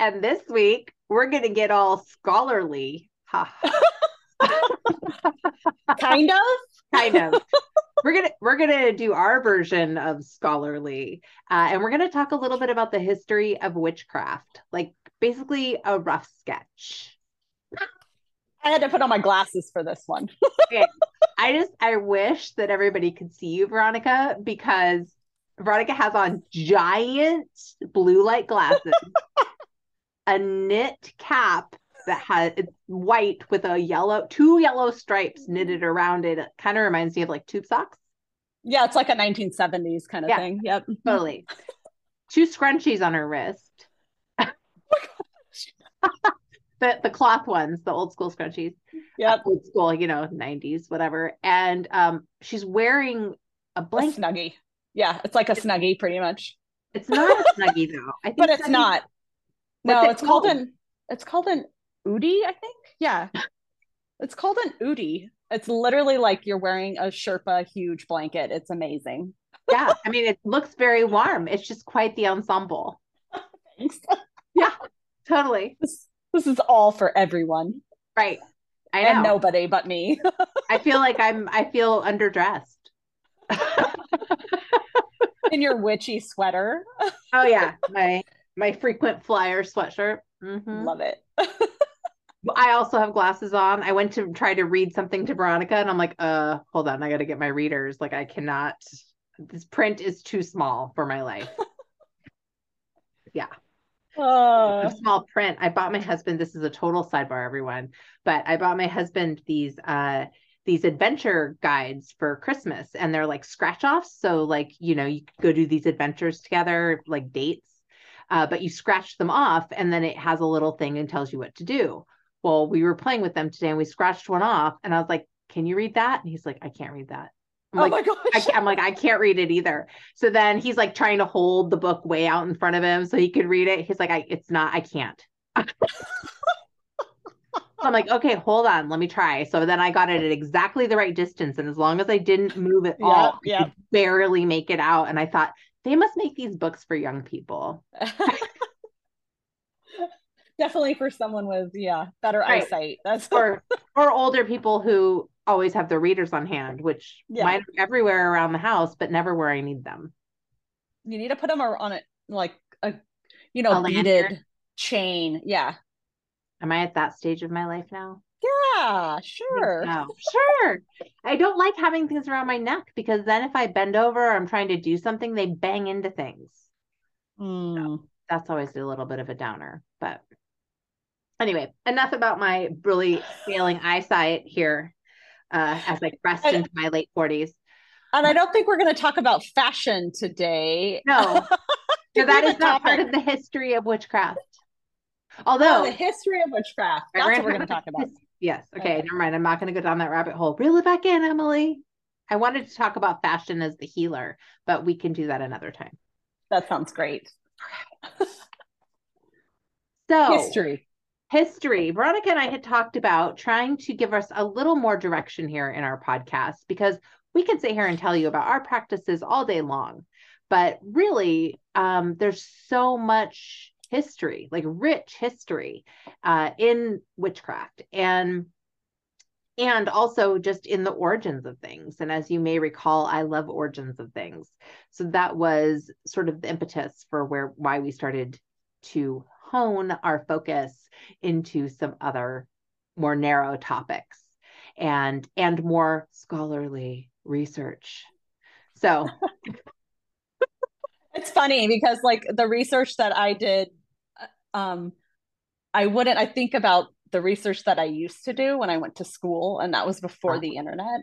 And this week we're going to get all scholarly. Kind of? kind of. We're gonna we're gonna do our version of scholarly, uh, and we're gonna talk a little bit about the history of witchcraft, like basically a rough sketch. I had to put on my glasses for this one. okay. I just I wish that everybody could see you, Veronica, because Veronica has on giant blue light glasses, a knit cap that has it's white with a yellow two yellow stripes knitted around it. It kind of reminds me of like tube socks. Yeah, it's like a 1970s kind of yeah, thing. Yep. Totally. two scrunchies on her wrist. the the cloth ones, the old school scrunchies. Yeah. Old school, you know, 90s, whatever. And um she's wearing a blanket. A snuggie. Yeah, it's like a snuggie pretty much. It's not a snuggie though. I think but it's not. No, it it's called? called an it's called an Oodie, I think. Yeah. It's called an Oodie. It's literally like you're wearing a Sherpa huge blanket. It's amazing. yeah. I mean, it looks very warm. It's just quite the ensemble. Thanks. yeah, totally. This, this is all for everyone. Right. I know. And nobody but me. I feel like I'm I feel underdressed. In your witchy sweater. oh yeah. My my frequent flyer sweatshirt. Mm-hmm. Love it. I also have glasses on. I went to try to read something to Veronica and I'm like, uh, hold on, I gotta get my readers. Like I cannot this print is too small for my life. yeah. Uh, small print. I bought my husband, this is a total sidebar, everyone, but I bought my husband these uh these adventure guides for Christmas and they're like scratch offs. So like, you know, you go do these adventures together, like dates. Uh, but you scratch them off and then it has a little thing and tells you what to do well, we were playing with them today and we scratched one off. And I was like, can you read that? And he's like, I can't read that. I'm oh like, my gosh. I, am like, I can't read it either. So then he's like trying to hold the book way out in front of him so he could read it. He's like, I, it's not, I can't. I'm like, okay, hold on, let me try. So then I got it at exactly the right distance. And as long as I didn't move it all, yeah. barely make it out. And I thought, they must make these books for young people. Definitely for someone with yeah better right. eyesight. That's or or older people who always have their readers on hand which yeah. might everywhere around the house but never where i need them. You need to put them on it like a you know a beaded lantern. chain. Yeah. Am i at that stage of my life now yeah sure sure i don't like having things around my neck because then if i bend over or i'm trying to do something they bang into things mm. so that's always a little bit of a downer but anyway, enough about my really failing eyesight here uh, as I crest and, into my late 40s. And I don't think we're going to talk about fashion today. No, so that is not part of the history of witchcraft. Although oh, the history of witchcraft, that's what we're going to talk about. Yes. Okay, okay. Never mind. I'm not going to go down that rabbit hole. Reel it back in, Emily. I wanted to talk about fashion as the healer, but we can do that another time. That sounds great. so history history. Veronica and I had talked about trying to give us a little more direction here in our podcast because we could sit here and tell you about our practices all day long. But really, um, there's so much history, like rich history uh, in witchcraft. And and also just in the origins of things. And as you may recall, I love origins of things. So that was sort of the impetus for where why we started to hone our focus into some other more narrow topics and and more scholarly research so it's funny because like the research that i did um i wouldn't i think about the research that i used to do when i went to school and that was before oh. the internet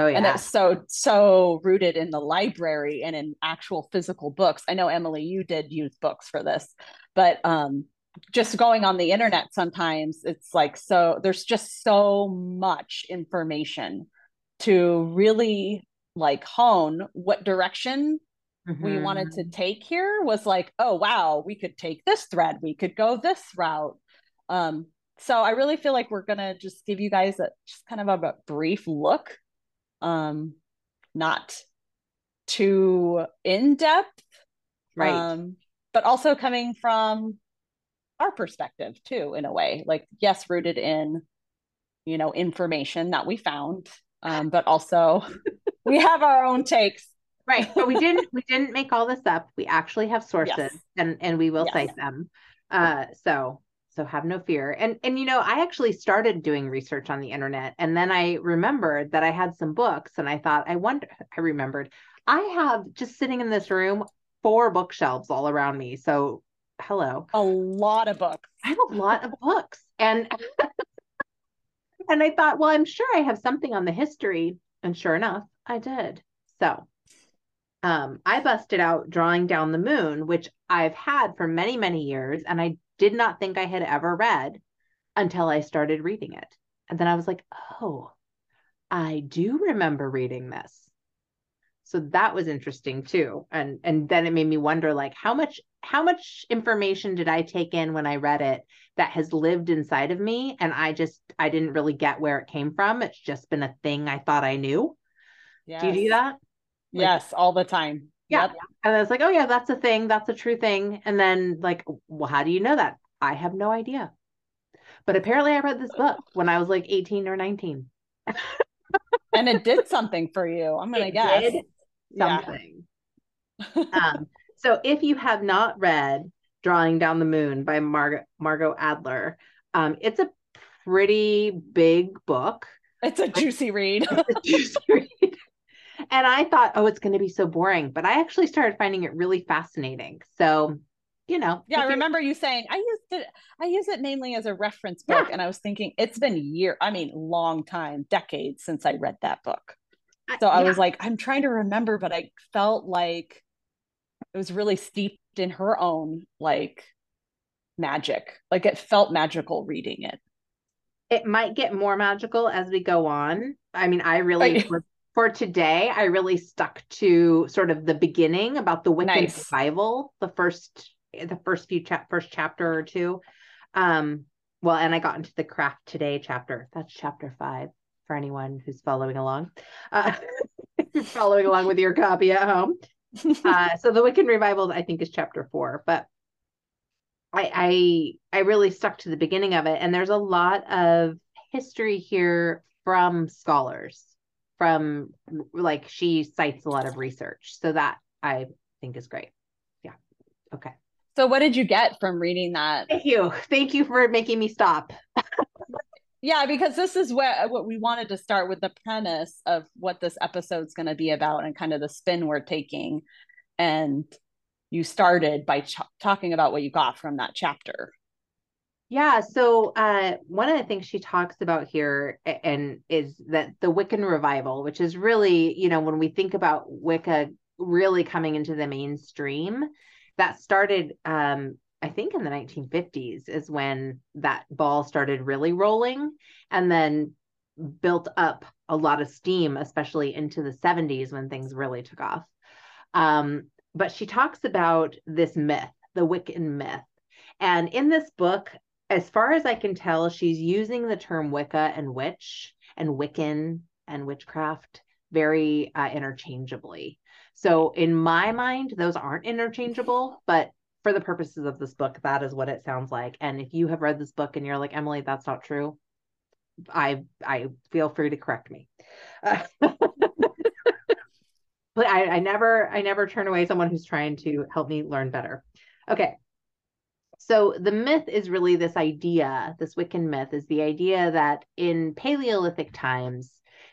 Oh yeah. And it's so so rooted in the library and in actual physical books. I know Emily, you did use books for this, but um just going on the internet sometimes it's like so there's just so much information to really like hone what direction mm-hmm. we wanted to take here was like oh wow we could take this thread we could go this route um so i really feel like we're gonna just give you guys a just kind of a, a brief look um not too in depth right um but also coming from our perspective too in a way like yes rooted in you know information that we found um, but also we have our own takes right. But we didn't we didn't make all this up. We actually have sources yes. and and we will yes. cite them. Uh so so have no fear. And and you know i actually started doing research on the internet and then i remembered that i had some books and i thought i wonder i remembered i have just sitting in this room four bookshelves all around me. So hello. A lot of books. I have a lot of books. And and i thought well i'm sure i have something on the history. And sure enough i did. So um i busted out drawing down the moon which i've had for many many years and i did not think i had ever read until i started reading it. And then i was like oh i do remember reading this. So that was interesting too. And and then it made me wonder like how much how much information did i take in when i read it that has lived inside of me? And i just i didn't really get where it came from. It's just been a thing i thought i knew. Yes. do you do that like, yes all the time yeah yep. and i was like oh yeah that's a thing that's a true thing and then like well how do you know that i have no idea but apparently i read this book when i was like 18 or 19 and it did something for you i'm gonna guess did something. Yeah. um, so if you have not read Drawing Down the Moon by Mar- Margot Adler, um, it's a pretty big book. It's a juicy read. it's a juicy read. And I thought, oh, it's going to be so boring, but I actually started finding it really fascinating. So, you know. Yeah, I remember you saying I used it. I use it mainly as a reference book, yeah. and I was thinking it's been year. I mean, long time, decades since I read that book so I yeah. was like, I'm trying to remember, but I felt like it was really steeped in her own like magic. Like it felt magical reading it. It might get more magical as we go on. I mean, I really for, for, today, I really stuck to sort of the beginning about the Wiccan nice. revival, the first the first few chap first chapter or two. Um, well, and I got into the craft today chapter. That's chapter five for anyone who's following along. Uh, following along with your copy at home. Uh, so the Wiccan revival, I think, is chapter four, but I, I I really stuck to the beginning of it, and there's a lot of history here from scholars. From like she cites a lot of research, so that I think is great. Yeah. Okay. So, what did you get from reading that? Thank you. Thank you for making me stop. yeah because this is where what we wanted to start with the premise of what this episode's going to be about and kind of the spin we're taking and you started by ch- talking about what you got from that chapter yeah so uh, one of the things she talks about here and is that the wiccan revival which is really you know when we think about wicca really coming into the mainstream that started um, I think in the 1950s is when that ball started really rolling and then built up a lot of steam, especially into the 70s when things really took off. Um, but she talks about this myth, the Wiccan myth. And in this book, as far as I can tell, she's using the term Wicca and witch and Wiccan and witchcraft very uh, interchangeably. So in my mind, those aren't interchangeable, but for the purposes of this book, that is what it sounds like. And if you have read this book and you're like, Emily, that's not true, I I feel free to correct me. Uh, but I, I never I never turn away someone who's trying to help me learn better. Okay. So the myth is really this idea, this Wiccan myth is the idea that in Paleolithic times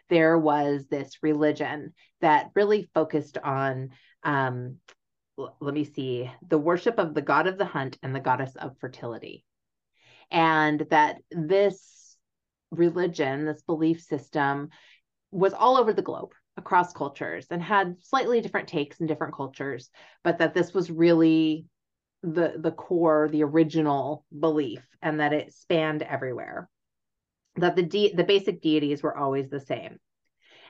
there was this religion that really focused on um, let me see, the worship of the god of the hunt and the goddess of fertility. And that this religion, this belief system, was all over the globe across cultures and had slightly different takes in different cultures, but that this was really the the core, the original belief, and that it spanned everywhere. That the de- the basic deities were always the same.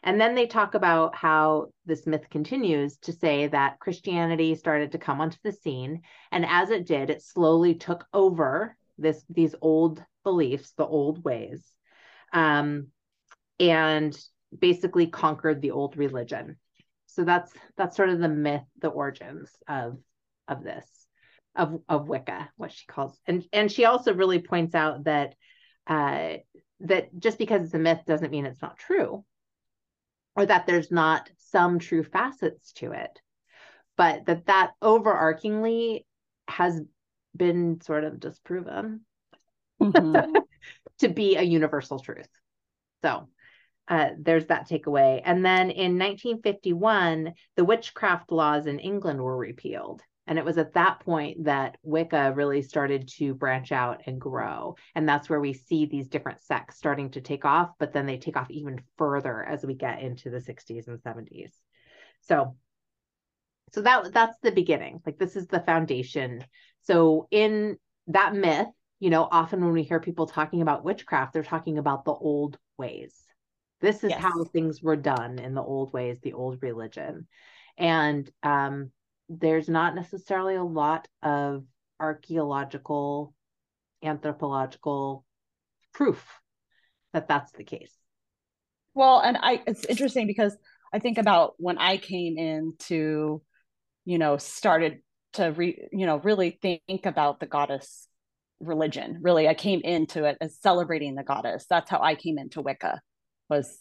And then they talk about how this myth continues to say that Christianity started to come onto the scene. And as it did, it slowly took over this these old beliefs, the old ways, um, and basically conquered the old religion. So that's that's sort of the myth, the origins of of this, of of Wicca, what she calls, and and she also really points out that uh, that just because it's a myth doesn't mean it's not true or that there's not some true facets to it but that that overarchingly has been sort of disproven mm-hmm. to be a universal truth. So uh, there's that takeaway. And then in 1951 the witchcraft laws in england were repealed and it was at that point that Wicca really started to branch out and grow. And that's where we see these different sects starting to take off, but then they take off even further as we get into the 60s and 70s. So so that that's the beginning. Like this is the foundation. So in that myth, you know, often when we hear people talking about witchcraft, they're talking about the old ways. This is yes. how things were done in the old ways, the old religion. And um, there's not necessarily a lot of archaeological, anthropological proof that that's the case. Well, and I it's interesting because I think about when I came into, you know, started to re, you know, really think about the goddess religion. Really, I came into it as celebrating the goddess. That's how I came into Wicca was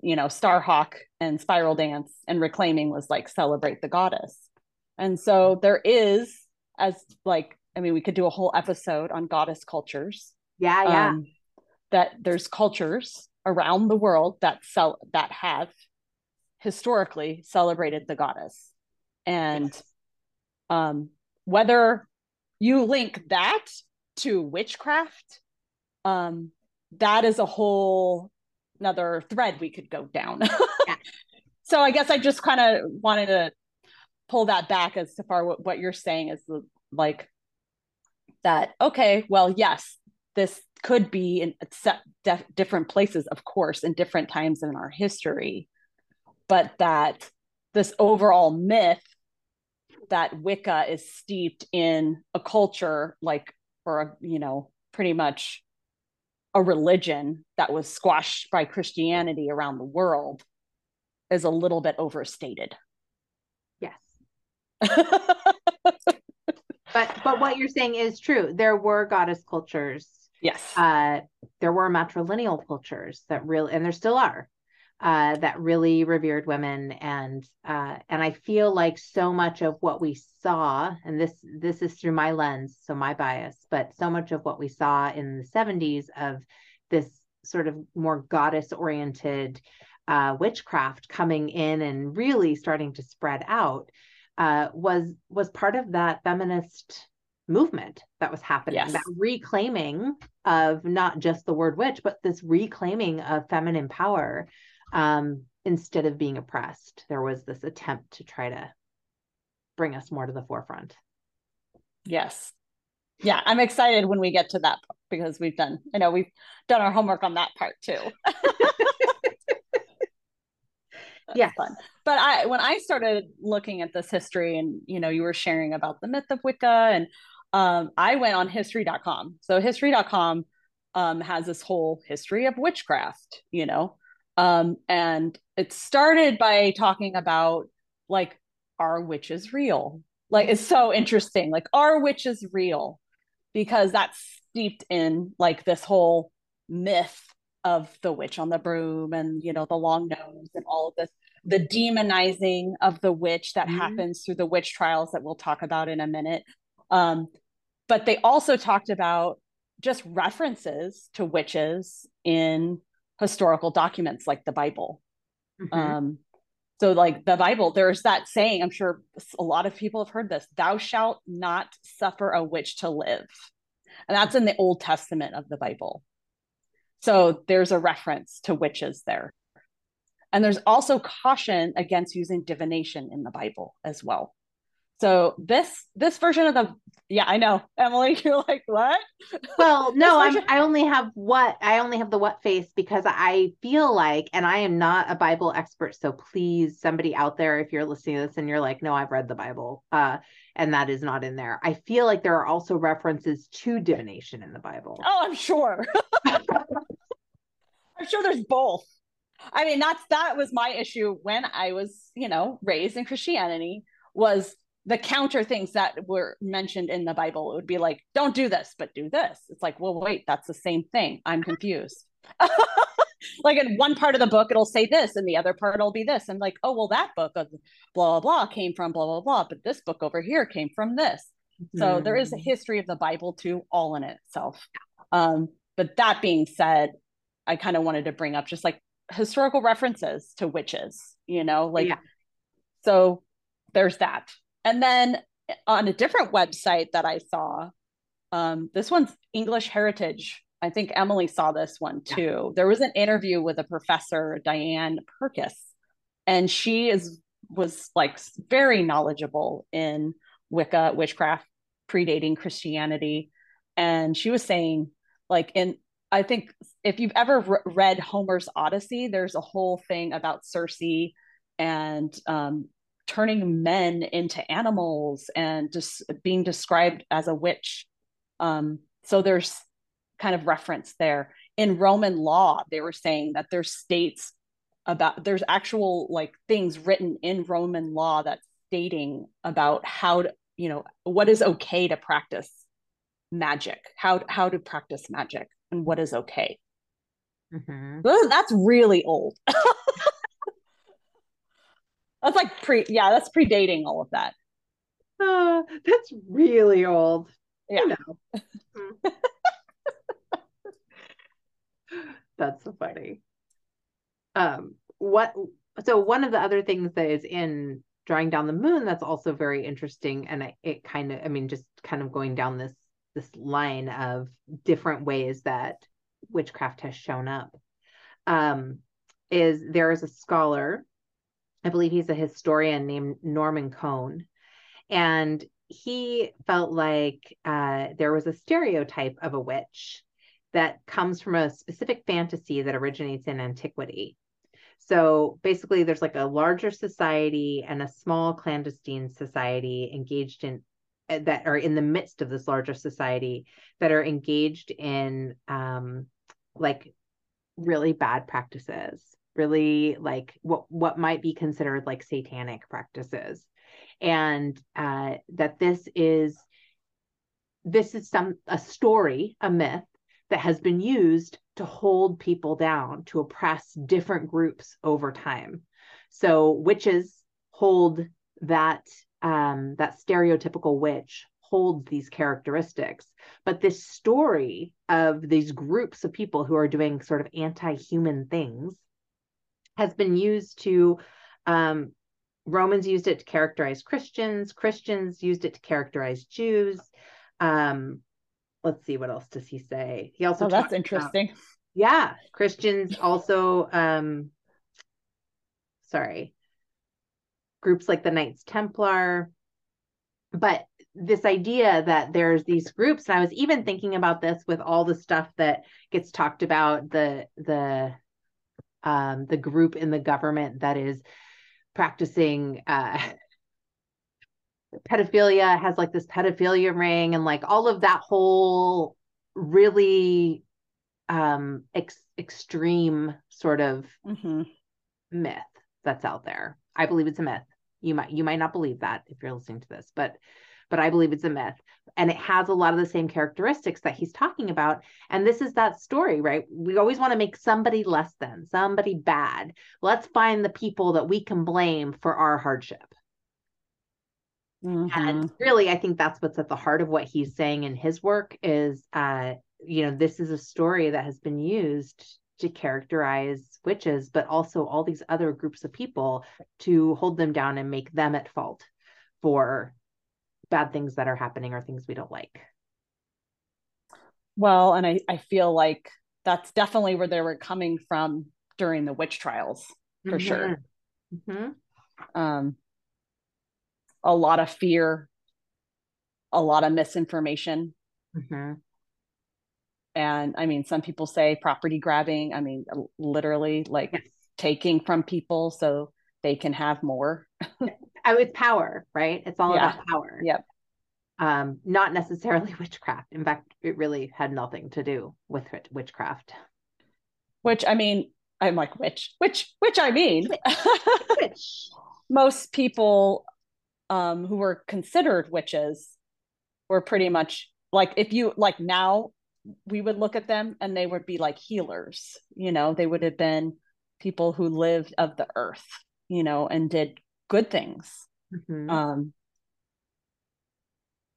you know, Starhawk and Spiral Dance and reclaiming was like celebrate the goddess. And so there is, as like, I mean, we could do a whole episode on goddess cultures. Yeah, yeah. Um, that there's cultures around the world that sell that have historically celebrated the goddess, and yes. um, whether you link that to witchcraft, um, that is a whole another thread we could go down. yeah. So I guess I just kind of wanted to pull that back as to far what, what you're saying is like that okay well yes this could be in def- different places of course in different times in our history but that this overall myth that wicca is steeped in a culture like or a, you know pretty much a religion that was squashed by christianity around the world is a little bit overstated but but what you're saying is true. There were goddess cultures. Yes. Uh, there were matrilineal cultures that really, and there still are, uh, that really revered women, and uh, and I feel like so much of what we saw, and this this is through my lens, so my bias, but so much of what we saw in the 70s of this sort of more goddess oriented uh, witchcraft coming in and really starting to spread out uh, was was part of that feminist movement that was happening yes. that reclaiming of not just the word witch but this reclaiming of feminine power um, instead of being oppressed. There was this attempt to try to bring us more to the forefront. Yes. Yeah i'm excited when we get to that because we've done i know we've done our homework on that part too yeah fun. But i when i started looking at this history and you know you were sharing about the myth of wicca and um, i went on history.com so history.com um, has this whole history of witchcraft you know? Um, and it started by talking about like are witches real? Like it's so interesting. Like are witches real? Because that's steeped in like this whole myth of the witch on the broom and you know the long nose and all of this the demonizing of the witch that mm-hmm. happens through the witch trials that we'll talk about in a minute. Um, but they also talked about just references to witches in historical documents like the Bible. Mm-hmm. Um, so, like the Bible, there's that saying, I'm sure a lot of people have heard this thou shalt not suffer a witch to live. And that's in the Old Testament of the Bible. So, there's a reference to witches there. And there's also caution against using divination in the Bible as well. So this this version of the yeah, I know. Emily, you're like, what? Well, no, I'm I only have what I only have the what face because I feel like, and I am not a Bible expert. So please, somebody out there, if you're listening to this and you're like, no, I've read the Bible, uh, and that is not in there. I feel like there are also references to divination in the Bible. Oh, I'm sure. I'm sure there's both. I mean, that's that was my issue when I was, you know, raised in Christianity was the counter things that were mentioned in the Bible. It would be like, don't do this, but do this. It's like, well, wait, that's the same thing. I'm confused. like in one part of the book, it'll say this, and the other part will be this. And like, oh, well, that book of blah, blah, blah came from blah, blah, blah, but this book over here came from this. Mm-hmm. So there is a history of the Bible too, all in itself. Um, but that being said, I kind of wanted to bring up just like historical references to witches, you know, like, yeah. so there's that. And then on a different website that I saw, um, this one's English Heritage. I think Emily saw this one too. Yeah. There was an interview with a professor, Diane Purkiss, and she is was like very knowledgeable in Wicca, witchcraft, predating Christianity. And she was saying, like, in I think if you've ever re- read Homer's Odyssey, there's a whole thing about Circe and um, turning men into animals and just being described as a witch. Um, so there's kind of reference there. In Roman law, they were saying that there's states about there's actual like things written in Roman law that's stating about how to, you know, what is okay to practice magic, how how to practice magic and what is okay. Mm-hmm. That's really old. That's like pre, yeah, that's predating all of that. Uh, that's really old. Yeah. You know. that's so funny. Um, what? So one of the other things that is in drawing down the moon that's also very interesting, and it, it kind of, I mean, just kind of going down this this line of different ways that witchcraft has shown up. Um, is there is a scholar I believe he's a historian named Norman Cohn. And he felt like uh, there was a stereotype of a witch that comes from a specific fantasy that originates in antiquity. So basically, there's like a larger society and a small clandestine society engaged in that are in the midst of this larger society that are engaged in um, like really bad practices really like what what might be considered like satanic practices. And uh, that this is this is some a story a myth that has been used to hold people down to oppress different groups over time. So witches hold that um, that stereotypical witch holds these characteristics but this story of these groups of people who are doing sort of anti-human things has been used to um, Romans used it to characterize Christians. Christians used it to characterize Jews. Um, let's see, what else does he say? He also oh, that's interesting. About, yeah, Christians also. Um, sorry, groups like the Knights Templar, but this idea that there's these groups, and I was even thinking about this with all the stuff that gets talked about the the um, the group in the government that is practicing uh, pedophilia has like this pedophilia ring and like all of that whole really um ex- extreme sort of mm-hmm. myth that's out there. I believe it's a myth you might you might not believe that if you're listening to this but but I believe it's a myth. And it has a lot of the same characteristics that he's talking about. And this is that story, right? We always want to make somebody less than, somebody bad. Let's find the people that we can blame for our hardship. Mm-hmm. And really, I think that's what's at the heart of what he's saying in his work is, uh, you know, this is a story that has been used to characterize witches, but also all these other groups of people to hold them down and make them at fault for bad things that are happening or things we don't like. Well, and I, I feel like that's definitely where they were coming from during the witch trials for mm-hmm. sure. Mm-hmm. Um, a lot of fear, a lot of misinformation. Mm-hmm. And I mean, some people say property grabbing. I mean, literally like yes. taking from people so they can have more. oh, it's power, right? It's all yeah. about power. Yep. Um, not necessarily witchcraft. In fact, it really had nothing to do with witchcraft. Which I mean, I'm like, which, which, which I mean, which. most people um, who were considered witches were pretty much like, if you like now, we would look at them and they would be like healers. You know, they would have been people who lived of the earth, you know, and did good things. Mm-hmm. Um,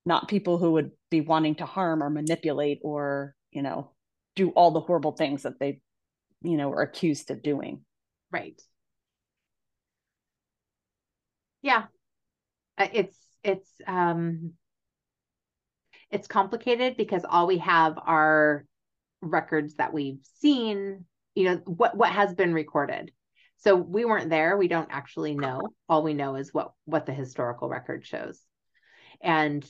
not people who would be wanting to harm or manipulate or, you know, do all the horrible things that they, you know, are accused of doing. Right. Yeah. Uh, it's, it's, um, it's complicated because all we have are records that we've seen, you know, what, what has been recorded. So we weren't there. We don't actually know. All we know is what what the historical record shows. And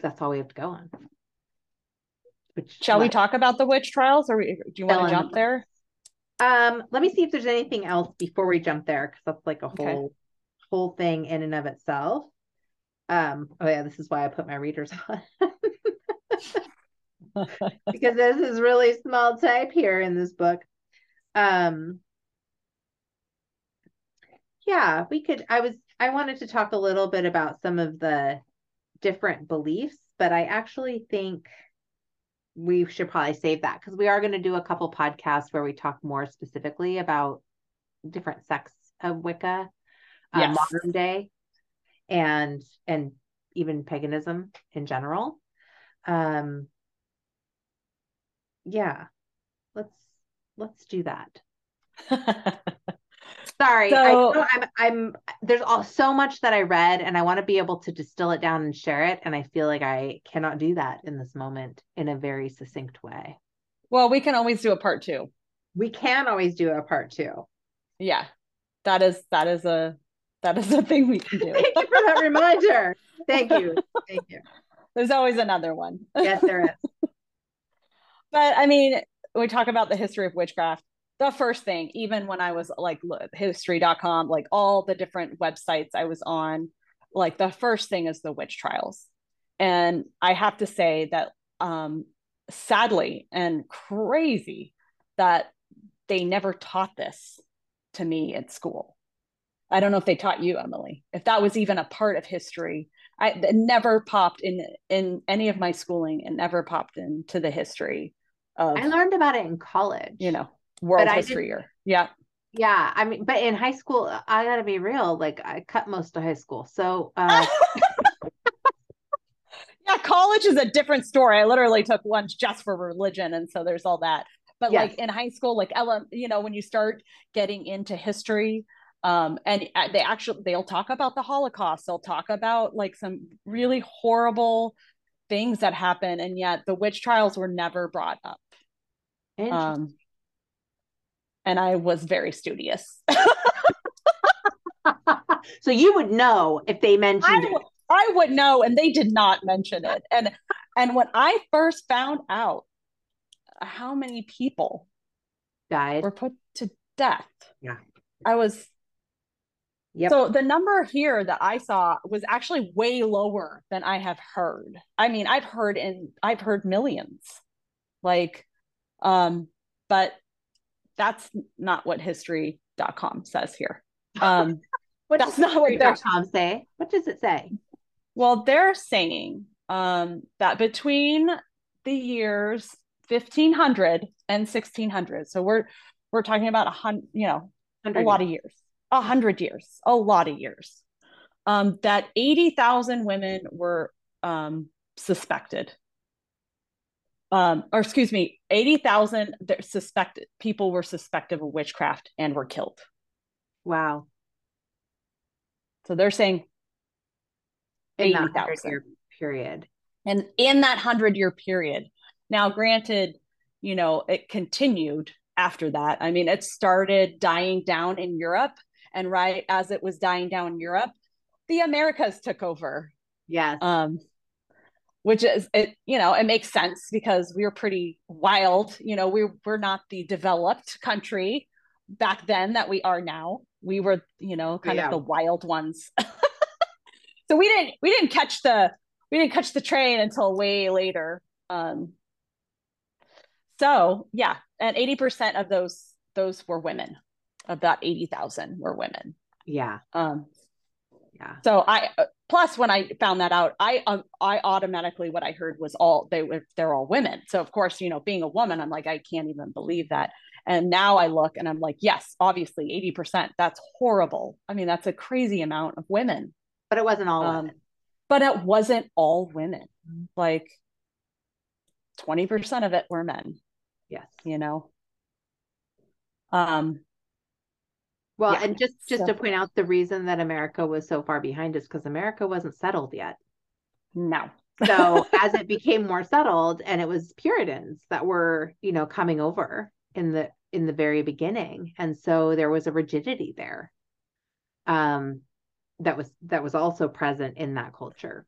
that's all we have to go on. Which, shall what, we talk about the witch trials? Or do you want to jump there? Um let me see if there's anything else before we jump there because that's like a whole okay. whole thing in and of itself um oh yeah this is why i put my readers on because this is really small type here in this book um yeah, we could. I was, I wanted to talk a little bit about some of the different beliefs, but I actually think we should probably save that because we are going to do a couple podcasts where we talk more specifically about different sects of Wicca, uh, yes. modern day, and and even paganism in general. Um, yeah, let's let's do that. Sorry, so, I am I'm there's all so much that I read and I want to be able to distill it down and share it and I feel like I cannot do that in this moment in a very succinct way. Well, we can always do a part 2. We can always do a part 2. Yeah. That is that is a that is a thing we can do. Thank you for that reminder. Thank you. Thank you. There's always another one. yes, there is. but I mean, we talk about the history of witchcraft the first thing, even when I was like history.com, like all the different websites I was on, like the first thing is the witch trials. And I have to say that um, sadly and crazy that they never taught this to me at school. I don't know if they taught you, Emily, if that was even a part of history. I it never popped in in any of my schooling. It never popped into the history. Of, I learned about it in college. You know, world history year. Yeah. Yeah. I mean, but in high school, I gotta be real, like I cut most of high school. So uh yeah, college is a different story. I literally took lunch just for religion. And so there's all that. But yes. like in high school, like Ella, you know, when you start getting into history, um, and they actually they'll talk about the Holocaust, they'll talk about like some really horrible things that happen, and yet the witch trials were never brought up. Um, and I was very studious. so you would know if they mentioned I, it. I would know, and they did not mention it. And and when I first found out how many people died were put to death, yeah, I was. Yep. So the number here that I saw was actually way lower than I have heard. I mean, I've heard in I've heard millions, like, um, but that's not what history.com says here. Um, what that's not what history.com say. What does it say? Well, they're saying um, that between the years 1500 and 1600, so we're we're talking about a hundred, you know, a lot of years, a hundred years, a lot of years. Um, that 80,000 women were um, suspected um, or excuse me, 80,000 suspected people were suspected of witchcraft and were killed. Wow. So they're saying 80,000 period. And in that 100 year period. Now, granted, you know, it continued after that. I mean, it started dying down in Europe. And right as it was dying down in Europe, the Americas took over. Yes. Um, which is it, you know, it makes sense because we were pretty wild. You know, we we're not the developed country back then that we are now. We were, you know, kind yeah. of the wild ones. so we didn't we didn't catch the we didn't catch the train until way later. Um, so yeah, and eighty percent of those those were women. About eighty thousand were women. Yeah. Um, yeah. So I plus when I found that out, I um, I automatically what I heard was all they were they're all women. So of course, you know, being a woman, I'm like I can't even believe that. And now I look and I'm like, yes, obviously 80%. That's horrible. I mean, that's a crazy amount of women. But it wasn't all um, women. But it wasn't all women. Like 20% of it were men. Yes. You know. Um well, yeah. and just just so, to point out the reason that America was so far behind is because America wasn't settled yet. No. so as it became more settled and it was Puritans that were, you know, coming over in the in the very beginning. And so there was a rigidity there. Um that was that was also present in that culture.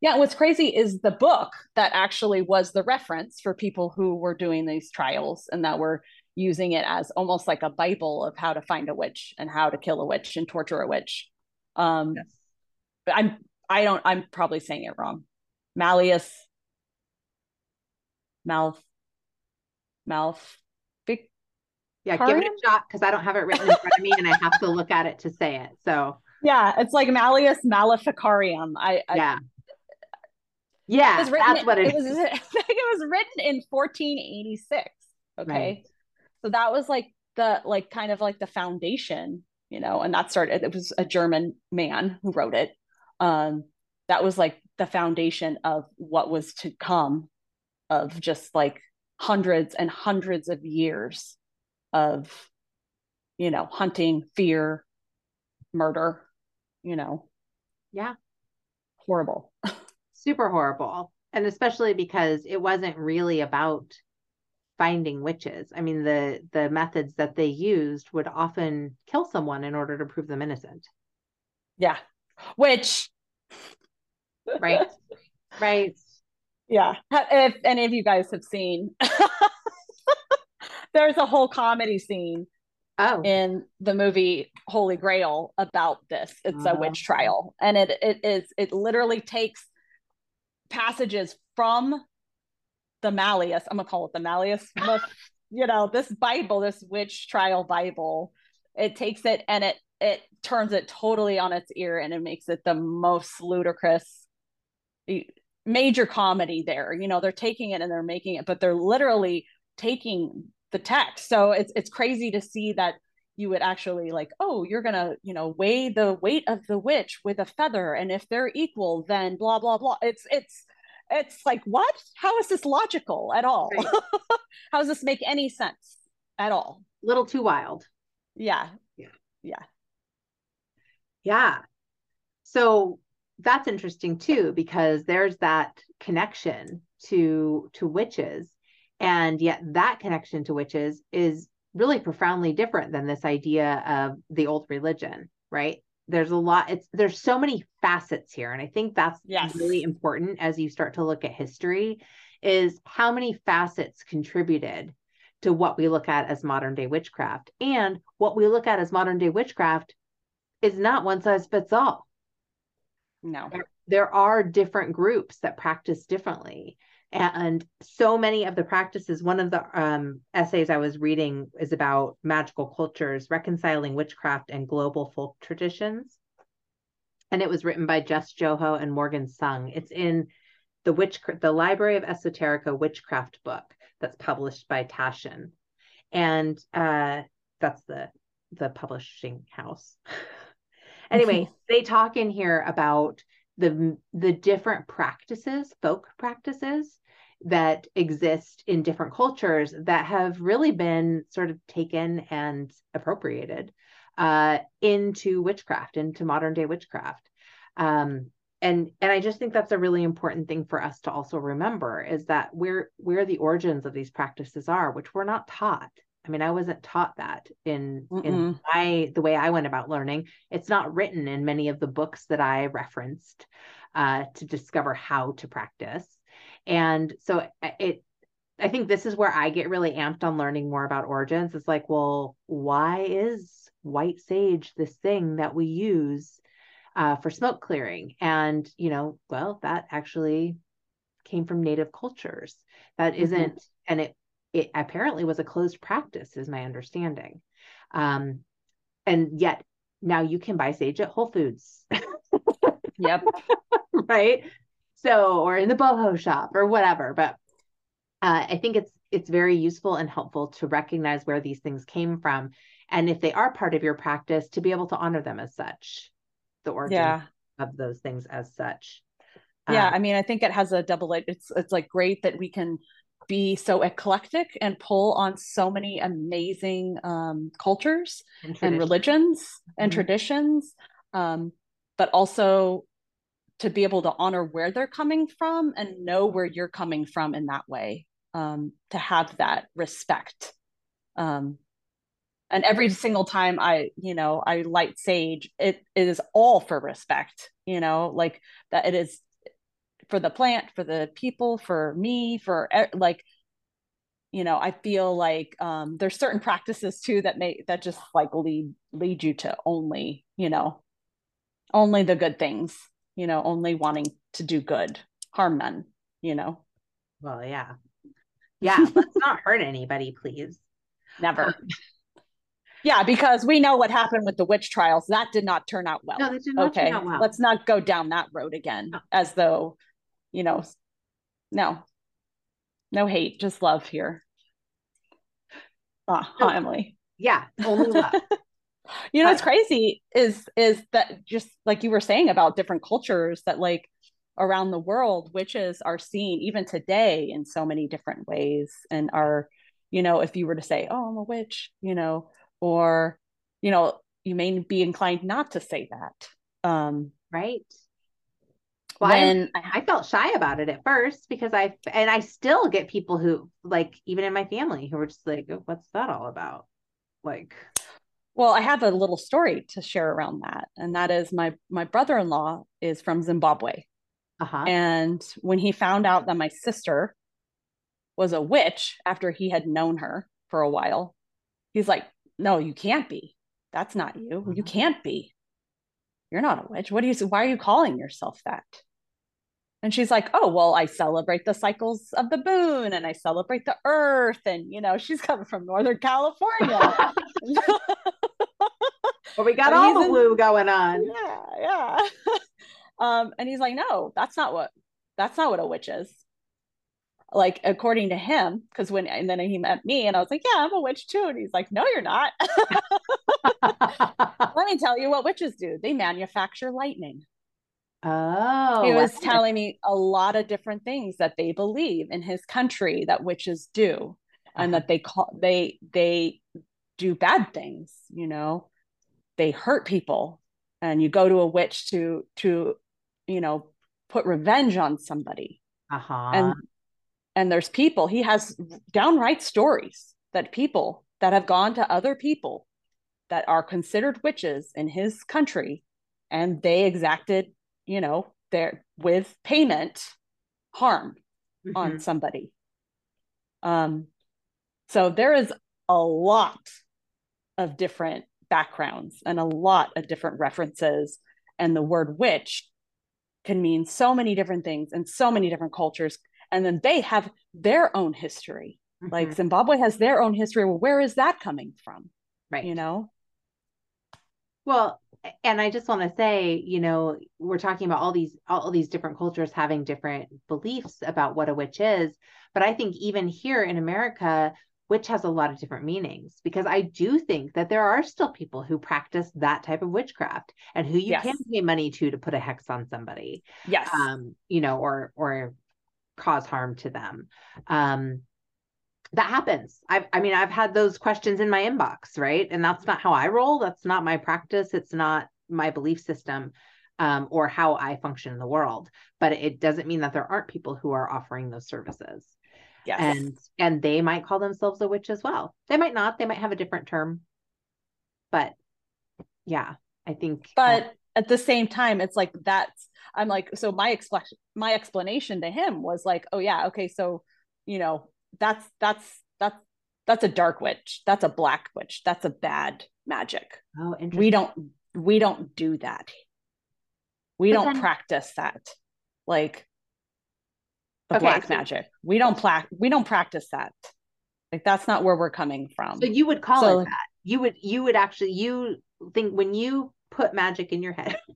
Yeah, what's crazy is the book that actually was the reference for people who were doing these trials and that were using it as almost like a bible of how to find a witch and how to kill a witch and torture a witch. Um yes. but i'm i don't i'm probably saying it wrong. Malleus. Mouth mouth yeah give it a shot because i don't have it written in front of me and i have to look at it to say it so. Yeah it's like malleus maleficarium. I, I yeah. Yeah that's what it, it was it was written in 1486 okay? Right so that was like the like kind of like the foundation you know and that started it was a german man who wrote it. Um that was like the foundation of what was to come of just like hundreds and hundreds of years of you know hunting fear murder you know. Yeah. Horrible. Super horrible. And especially because it wasn't really about finding witches. I mean, the the methods that they used would often kill someone in order to prove them innocent. Yeah. Which right. right. Yeah. If any of you guys have seen there's a whole comedy scene oh. in the movie Holy Grail about this. It's a witch oh. trial. And it it is it literally takes passages from the Malleus. I'm gonna call it the Malleus. you know, this Bible, this witch trial Bible, it takes it and it it turns it totally on its ear and it makes it the most ludicrous major comedy there. You know, they're taking it and they're making it, but they're literally taking the text. So it's it's crazy to see that you would actually like, oh, you're gonna, you know, weigh the weight of the witch with a feather, and if they're equal, then blah blah blah. It's it's it's like what? How is this logical at all? Right. how does this make any sense at all? A little too wild. Yeah. Yeah. Yeah. Yeah. So that's interesting too because there's that connection to to witches and yet that connection to witches is really profoundly different than this idea of the old religion right there's a lot it's there's so many facets here and i think that's yes. really important as you start to look at history is how many facets contributed to what we look at as modern day witchcraft. And what we look at as modern day witchcraft is not one size fits all. No. There, there are different groups that practice differently and so many of the practices one of the um, essays i was reading is about magical cultures reconciling witchcraft and global folk traditions. And it was written by jess joho and morgan sung. It's in the witch the library of esoterica witchcraft book that's published by taschen and uh, that's the the publishing house. Anyway they talk in here about the the different practices folk practices that exist in different cultures that have really been sort of taken and appropriated uh, into witchcraft, into modern day witchcraft. Um, and and I just think that's a really important thing for us to also remember is that where where the origins of these practices are, which we're not taught. I mean, I wasn't taught that in Mm-mm. in my the way I went about learning. It's not written in many of the books that I referenced uh, to discover how to practice. And so uh, it I think this is where I get really amped on learning more about origins. It's like, well, why is white sage this thing that we use uh, for smoke clearing? And, you know, well, that actually came from native cultures. That mm-hmm. isn't, and it, it apparently was a closed practice, is my understanding. Um, and yet now you can buy sage at Whole Foods. yep. right. So, or in the boho shop or whatever. But uh, I think it's it's very useful and helpful to recognize where these things came from, and if they are part of your practice, to be able to honor them as such, the origin yeah. of those things as such. Yeah, um, I mean, I think it has a double. It's it's like great that we can be so eclectic and pull on so many amazing um, cultures and, and religions mm-hmm. and traditions, um, but also to be able to honor where they're coming from and know where you're coming from in that way um, to have that respect. Um, and every single time I, you know, I light sage, it, it is all for respect, you know, like that it is for the plant, for the people, for me, for like, you know, I feel like um, there's certain practices too that may that just like lead lead you to only, you know, only the good things, you know, only wanting to do good, harm none, you know. Well, yeah, yeah, let's not hurt anybody, please. Never. Yeah, because we know what happened with the witch trials. That did not turn out well. No, that did not okay. turn out well. Let's not go down that road again no. as though, you know, no, no hate, just love here. Ah, no. Emily. Yeah, only love. you know, what's crazy is is that just like you were saying about different cultures that like around the world witches are seen even today in so many different ways and are you know if you were to say oh i'm a witch you know or you know you may be inclined not to say that um right well, when I, I, felt shy about it at first because I and I still get people who like even in my family who are just like, oh, "What's that all about?" Like, well, I have a little story to share around that, and that is my my brother in law is from Zimbabwe, uh-huh. And when he found out that my sister was a witch after he had known her for a while, he's like, No, you can't be. That's not you. You can't be. You're not a witch. What do you why are you calling yourself that? And she's like, Oh, well, I celebrate the cycles of the moon and I celebrate the earth. And, you know, she's coming from Northern California. well, we got all the blue going on. Yeah, yeah. Um, and he's like, no, that's not what that's not what a witch is. Like according to him, because when and then he met me and I was like, yeah, I'm a witch too. And he's like, no, you're not. Let me tell you what witches do. They manufacture lightning. Oh, he was telling me a lot of different things that they believe in his country that witches do, and uh-huh. that they call they they do bad things. You know, they hurt people, and you go to a witch to to you know put revenge on somebody uh-huh. and and there's people he has downright stories that people that have gone to other people that are considered witches in his country and they exacted you know there with payment harm mm-hmm. on somebody. Um so there is a lot of different backgrounds and a lot of different references and the word witch can mean so many different things in so many different cultures and then they have their own history. Mm-hmm. like zimbabwe has their own history. Well where is that coming from? Right. you know? Well and i just want to say you know we're talking about all these all these different cultures having different beliefs about what a witch is but i think even here in america witch has a lot of different meanings because I do think that there are still people who practice that type of witchcraft and who you yes. can pay money to to put a hex on somebody. Yes. Um, you know, or or cause harm to them. Um that happens. I've I mean, I've had those questions in my inbox, right? And that's not how I roll. That's not my practice. It's not my belief system. Um, or how I function in the world. But it doesn't mean that there aren't people who are offering those services. Yes. And and they might call themselves a witch as well. They might not. They might have a different term. But yeah, I think But uh, at the same time it's like that's I'm like so my explanation my explanation to him was like, "Oh yeah, okay, so you know, that's that's that's that's a dark witch. That's a black witch. That's a bad magic. Oh, we don't we don't do that. We but don't then, practice that. Like the okay, black so, magic. We don't pla- we don't practice that. Like that's not where we're coming from. So you would call so, it that. You would you would actually you think when you put magic in your head.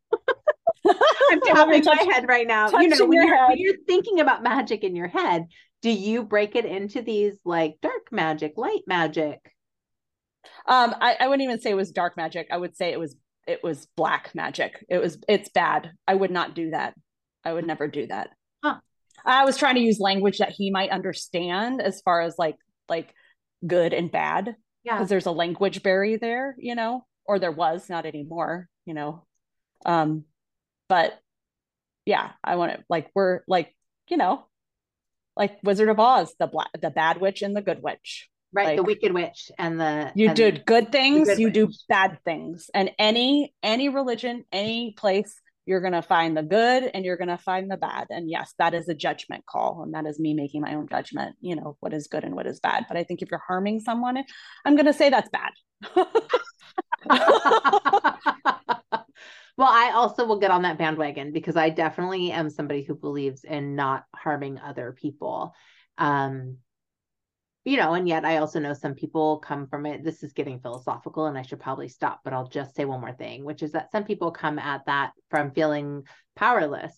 I'm tapping my head right now. You know, when you're, when you're thinking about magic in your head, do you break it into these like dark magic, light magic? Um, I, I wouldn't even say it was dark magic. I would say it was it was black magic. It was it's bad. I would not do that. I would never do that. Huh. I was trying to use language that he might understand as far as like like good and bad. Yeah. Because there's a language barrier there, you know, or there was, not anymore, you know. Um, but yeah, I want to like we're like, you know, like Wizard of Oz, the black the bad witch and the good witch. Right, like, the wicked witch and the you and did good things, good you witch. do bad things. And any any religion, any place, you're gonna find the good and you're gonna find the bad. And yes, that is a judgment call, and that is me making my own judgment, you know, what is good and what is bad. But I think if you're harming someone, I'm gonna say that's bad. well, I also will get on that bandwagon because I definitely am somebody who believes in not harming other people. Um, you know, and yet I also know some people come from it. This is getting philosophical and I should probably stop, but I'll just say one more thing, which is that some people come at that from feeling powerless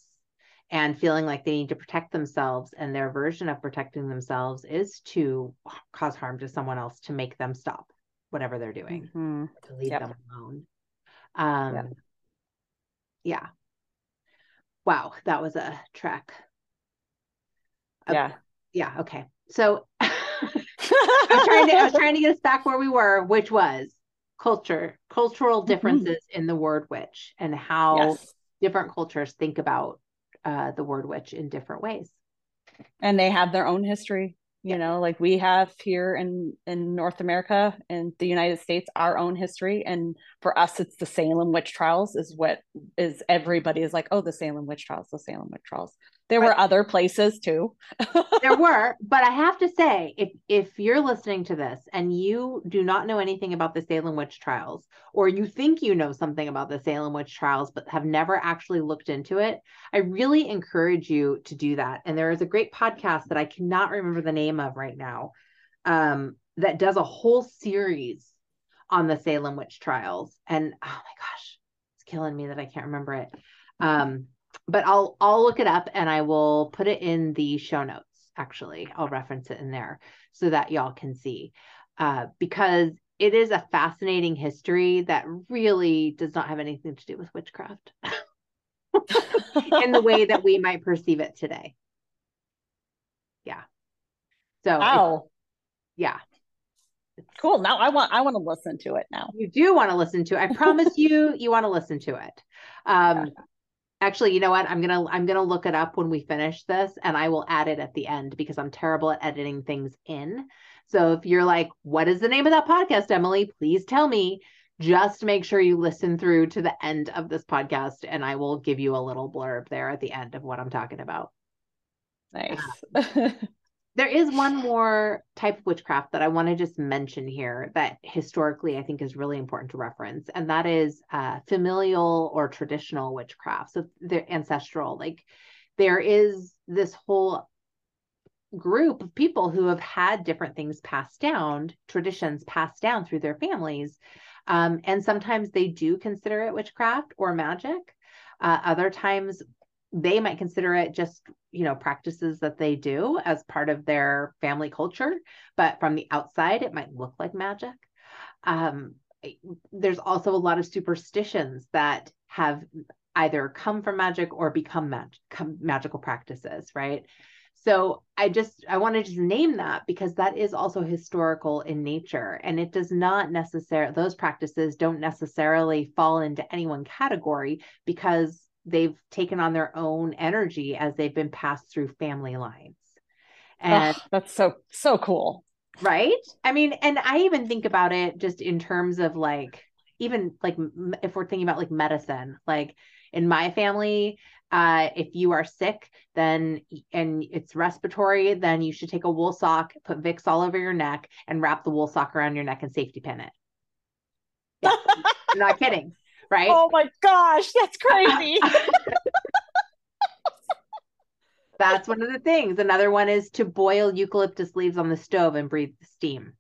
and feeling like they need to protect themselves. And their version of protecting themselves is to cause harm to someone else to make them stop whatever they're doing, mm-hmm. to leave yep. them alone. Um, yep. Yeah. Wow, that was a trek. Yeah. yeah. Okay. So I was trying to I was trying to get us back where we were, which was culture, cultural mm-hmm. differences mm-hmm. in the word witch and how yes. different cultures think about uh, the word witch in different ways. And they have their own history you yeah. know like we have here in in north america and the united states our own history and for us it's the salem witch trials is what is everybody is like oh the salem witch trials the salem witch trials there were other places too. there were, but I have to say, if if you're listening to this and you do not know anything about the Salem witch trials, or you think you know something about the Salem witch trials but have never actually looked into it, I really encourage you to do that. And there is a great podcast that I cannot remember the name of right now, um, that does a whole series on the Salem witch trials. And oh my gosh, it's killing me that I can't remember it. Um, but I'll I'll look it up and I will put it in the show notes. Actually, I'll reference it in there so that y'all can see, uh, because it is a fascinating history that really does not have anything to do with witchcraft in the way that we might perceive it today. Yeah. So. Wow. Yeah. Cool. Now I want I want to listen to it now. You do want to listen to it. I promise you you want to listen to it. Um yeah actually you know what? I'm gonna i'm gonna look it up when we finish this and i will add it at the end because i'm terrible at editing things in. So if you're like what is the name of that podcast emily? Please tell me. Just make sure you listen through to the end of this podcast and i will give you a little blurb there at the end of what i'm talking about. Nice there is one more type of witchcraft that I want to just mention here that historically I think is really important to reference, and that is uh, familial or traditional witchcraft. So they're ancestral. Like there is this whole group of people who have had different things passed down, traditions passed down through their families. Um, and sometimes they do consider it witchcraft or magic. Uh, other times they might consider it just you know practices that they do as part of their family culture but from the outside it might look like magic. Um, there's also a lot of superstitions that have either come from magic or become mag- magical practices right? So i just i want to just name that because that is also historical in nature and it does not necessarily those practices don't necessarily fall into any one category because they've taken on their own energy as they've been passed through family lines. And oh, that's so, so cool. Right. I mean, and I even think about it just in terms of like, even like if we're thinking about like medicine, like in my family, uh, if you are sick, then and it's respiratory, then you should take a wool sock, put Vicks all over your neck, and wrap the wool sock around your neck and safety pin it. Yeah, I'm not kidding, right? Oh my gosh, that's crazy. that's one of the things. Another one is to boil eucalyptus leaves on the stove and breathe the steam.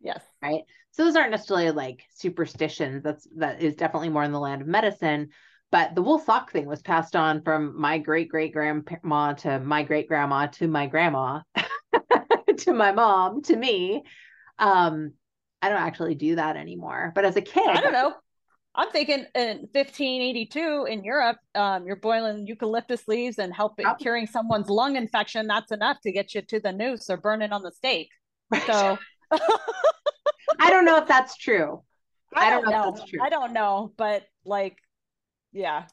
Yes. Right. So those aren't necessarily like superstitions. That's that is definitely more in the land of medicine. But the wool sock thing was passed on from my great great grandma to my great grandma to my grandma to my mom to me. Um, I don't actually do that anymore. But as a kid, I don't know. I'm thinking in 1582 in Europe, um, you're boiling eucalyptus leaves and helping oh. curing someone's lung infection. That's enough to get you to the noose or burning on the stake. Right. So I don't know if that's true. I don't, I don't know, know, if that's true. I don't know, but like yeah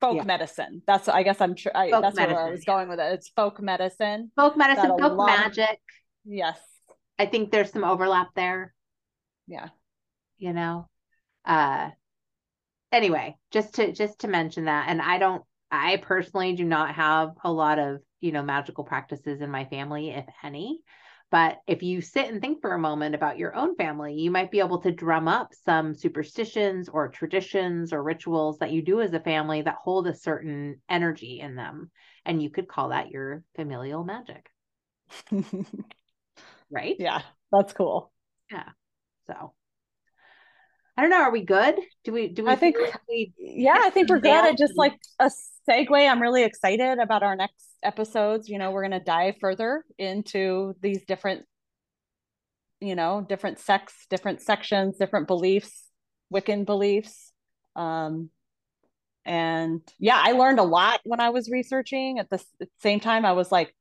folk yeah. medicine that's i guess i'm sure that's medicine, where i was going with it it's folk medicine folk medicine folk magic of, yes i think there's some overlap there yeah you know uh anyway just to just to mention that and i don't i personally do not have a lot of you know magical practices in my family if any but if you sit and think for a moment about your own family, you might be able to drum up some superstitions or traditions or rituals that you do as a family that hold a certain energy in them. And you could call that your familial magic. right? Yeah, that's cool. Yeah. So I don't know. Are we good? Do we? Do we? I think. We, yeah, I think we're good. I just like a segue. I'm really excited about our next episodes. You know, we're going to dive further into these different, you know, different sects, different sections, different beliefs, Wiccan beliefs. Um, and yeah, I learned a lot when I was researching. At the, at the same time, I was like,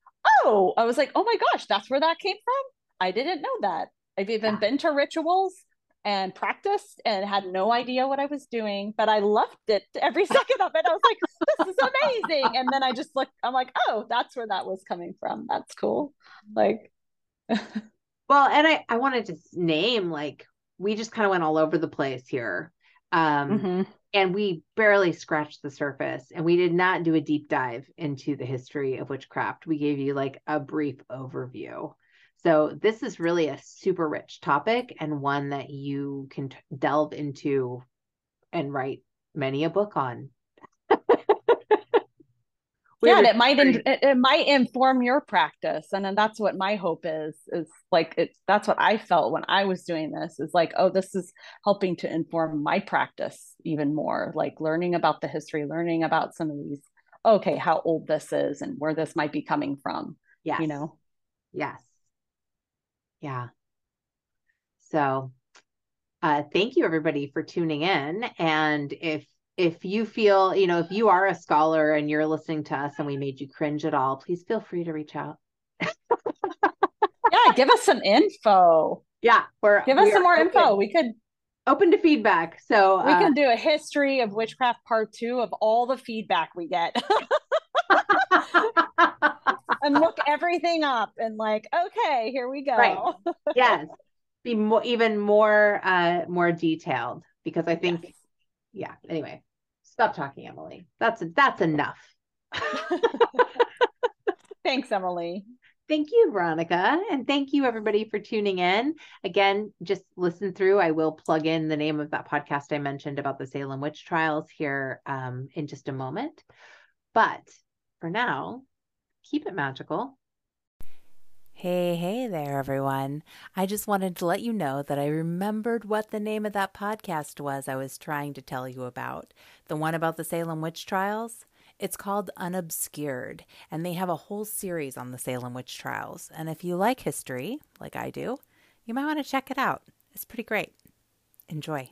oh, I was like, oh my gosh, that's where that came from. I didn't know that. I've even yeah. been to rituals and practiced and had no idea what I was doing, but I loved it every second of it. I was like, this is amazing. And then I just looked, I'm like, oh, that's where that was coming from. That's cool. Like, well, and I, I wanted to name like, we just kind of went all over the place here. Um, mm-hmm. And we barely scratched the surface and we did not do a deep dive into the history of witchcraft. We gave you like a brief overview. So this is really a super rich topic and one that you can t- delve into and write many a book on. yeah, and it might in, it, might inform your practice, and then that's what my hope is. Is like it. That's what I felt when I was doing this. Is like, oh, this is helping to inform my practice even more. Like learning about the history, learning about some of these. Okay, how old this is, and where this might be coming from. Yeah, you know. Yes. Yeah. So uh, thank you everybody for tuning in. And if if you feel, you know, if you are a scholar and you're listening to us and we made you cringe at all, please feel free to reach out. yeah, give us some info. Yeah, we're give us we some more open, info. We could open to feedback. So we uh, can do a history of witchcraft part two of all the feedback we get. and look everything up and like, okay, here we go. Right. Yes. Be more even more uh more detailed because I think yes. yeah, anyway. Stop talking, Emily. That's that's enough. Thanks, Emily. Thank you, Veronica. And thank you, everybody, for tuning in. Again, just listen through. I will plug in the name of that podcast I mentioned about the Salem witch trials here um, in just a moment. But for now, keep it magical. Hey, hey there, everyone. I just wanted to let you know that I remembered what the name of that podcast was I was trying to tell you about. The one about the Salem witch trials? It's called Unobscured, and they have a whole series on the Salem witch trials. And if you like history, like I do, you might want to check it out. It's pretty great. Enjoy.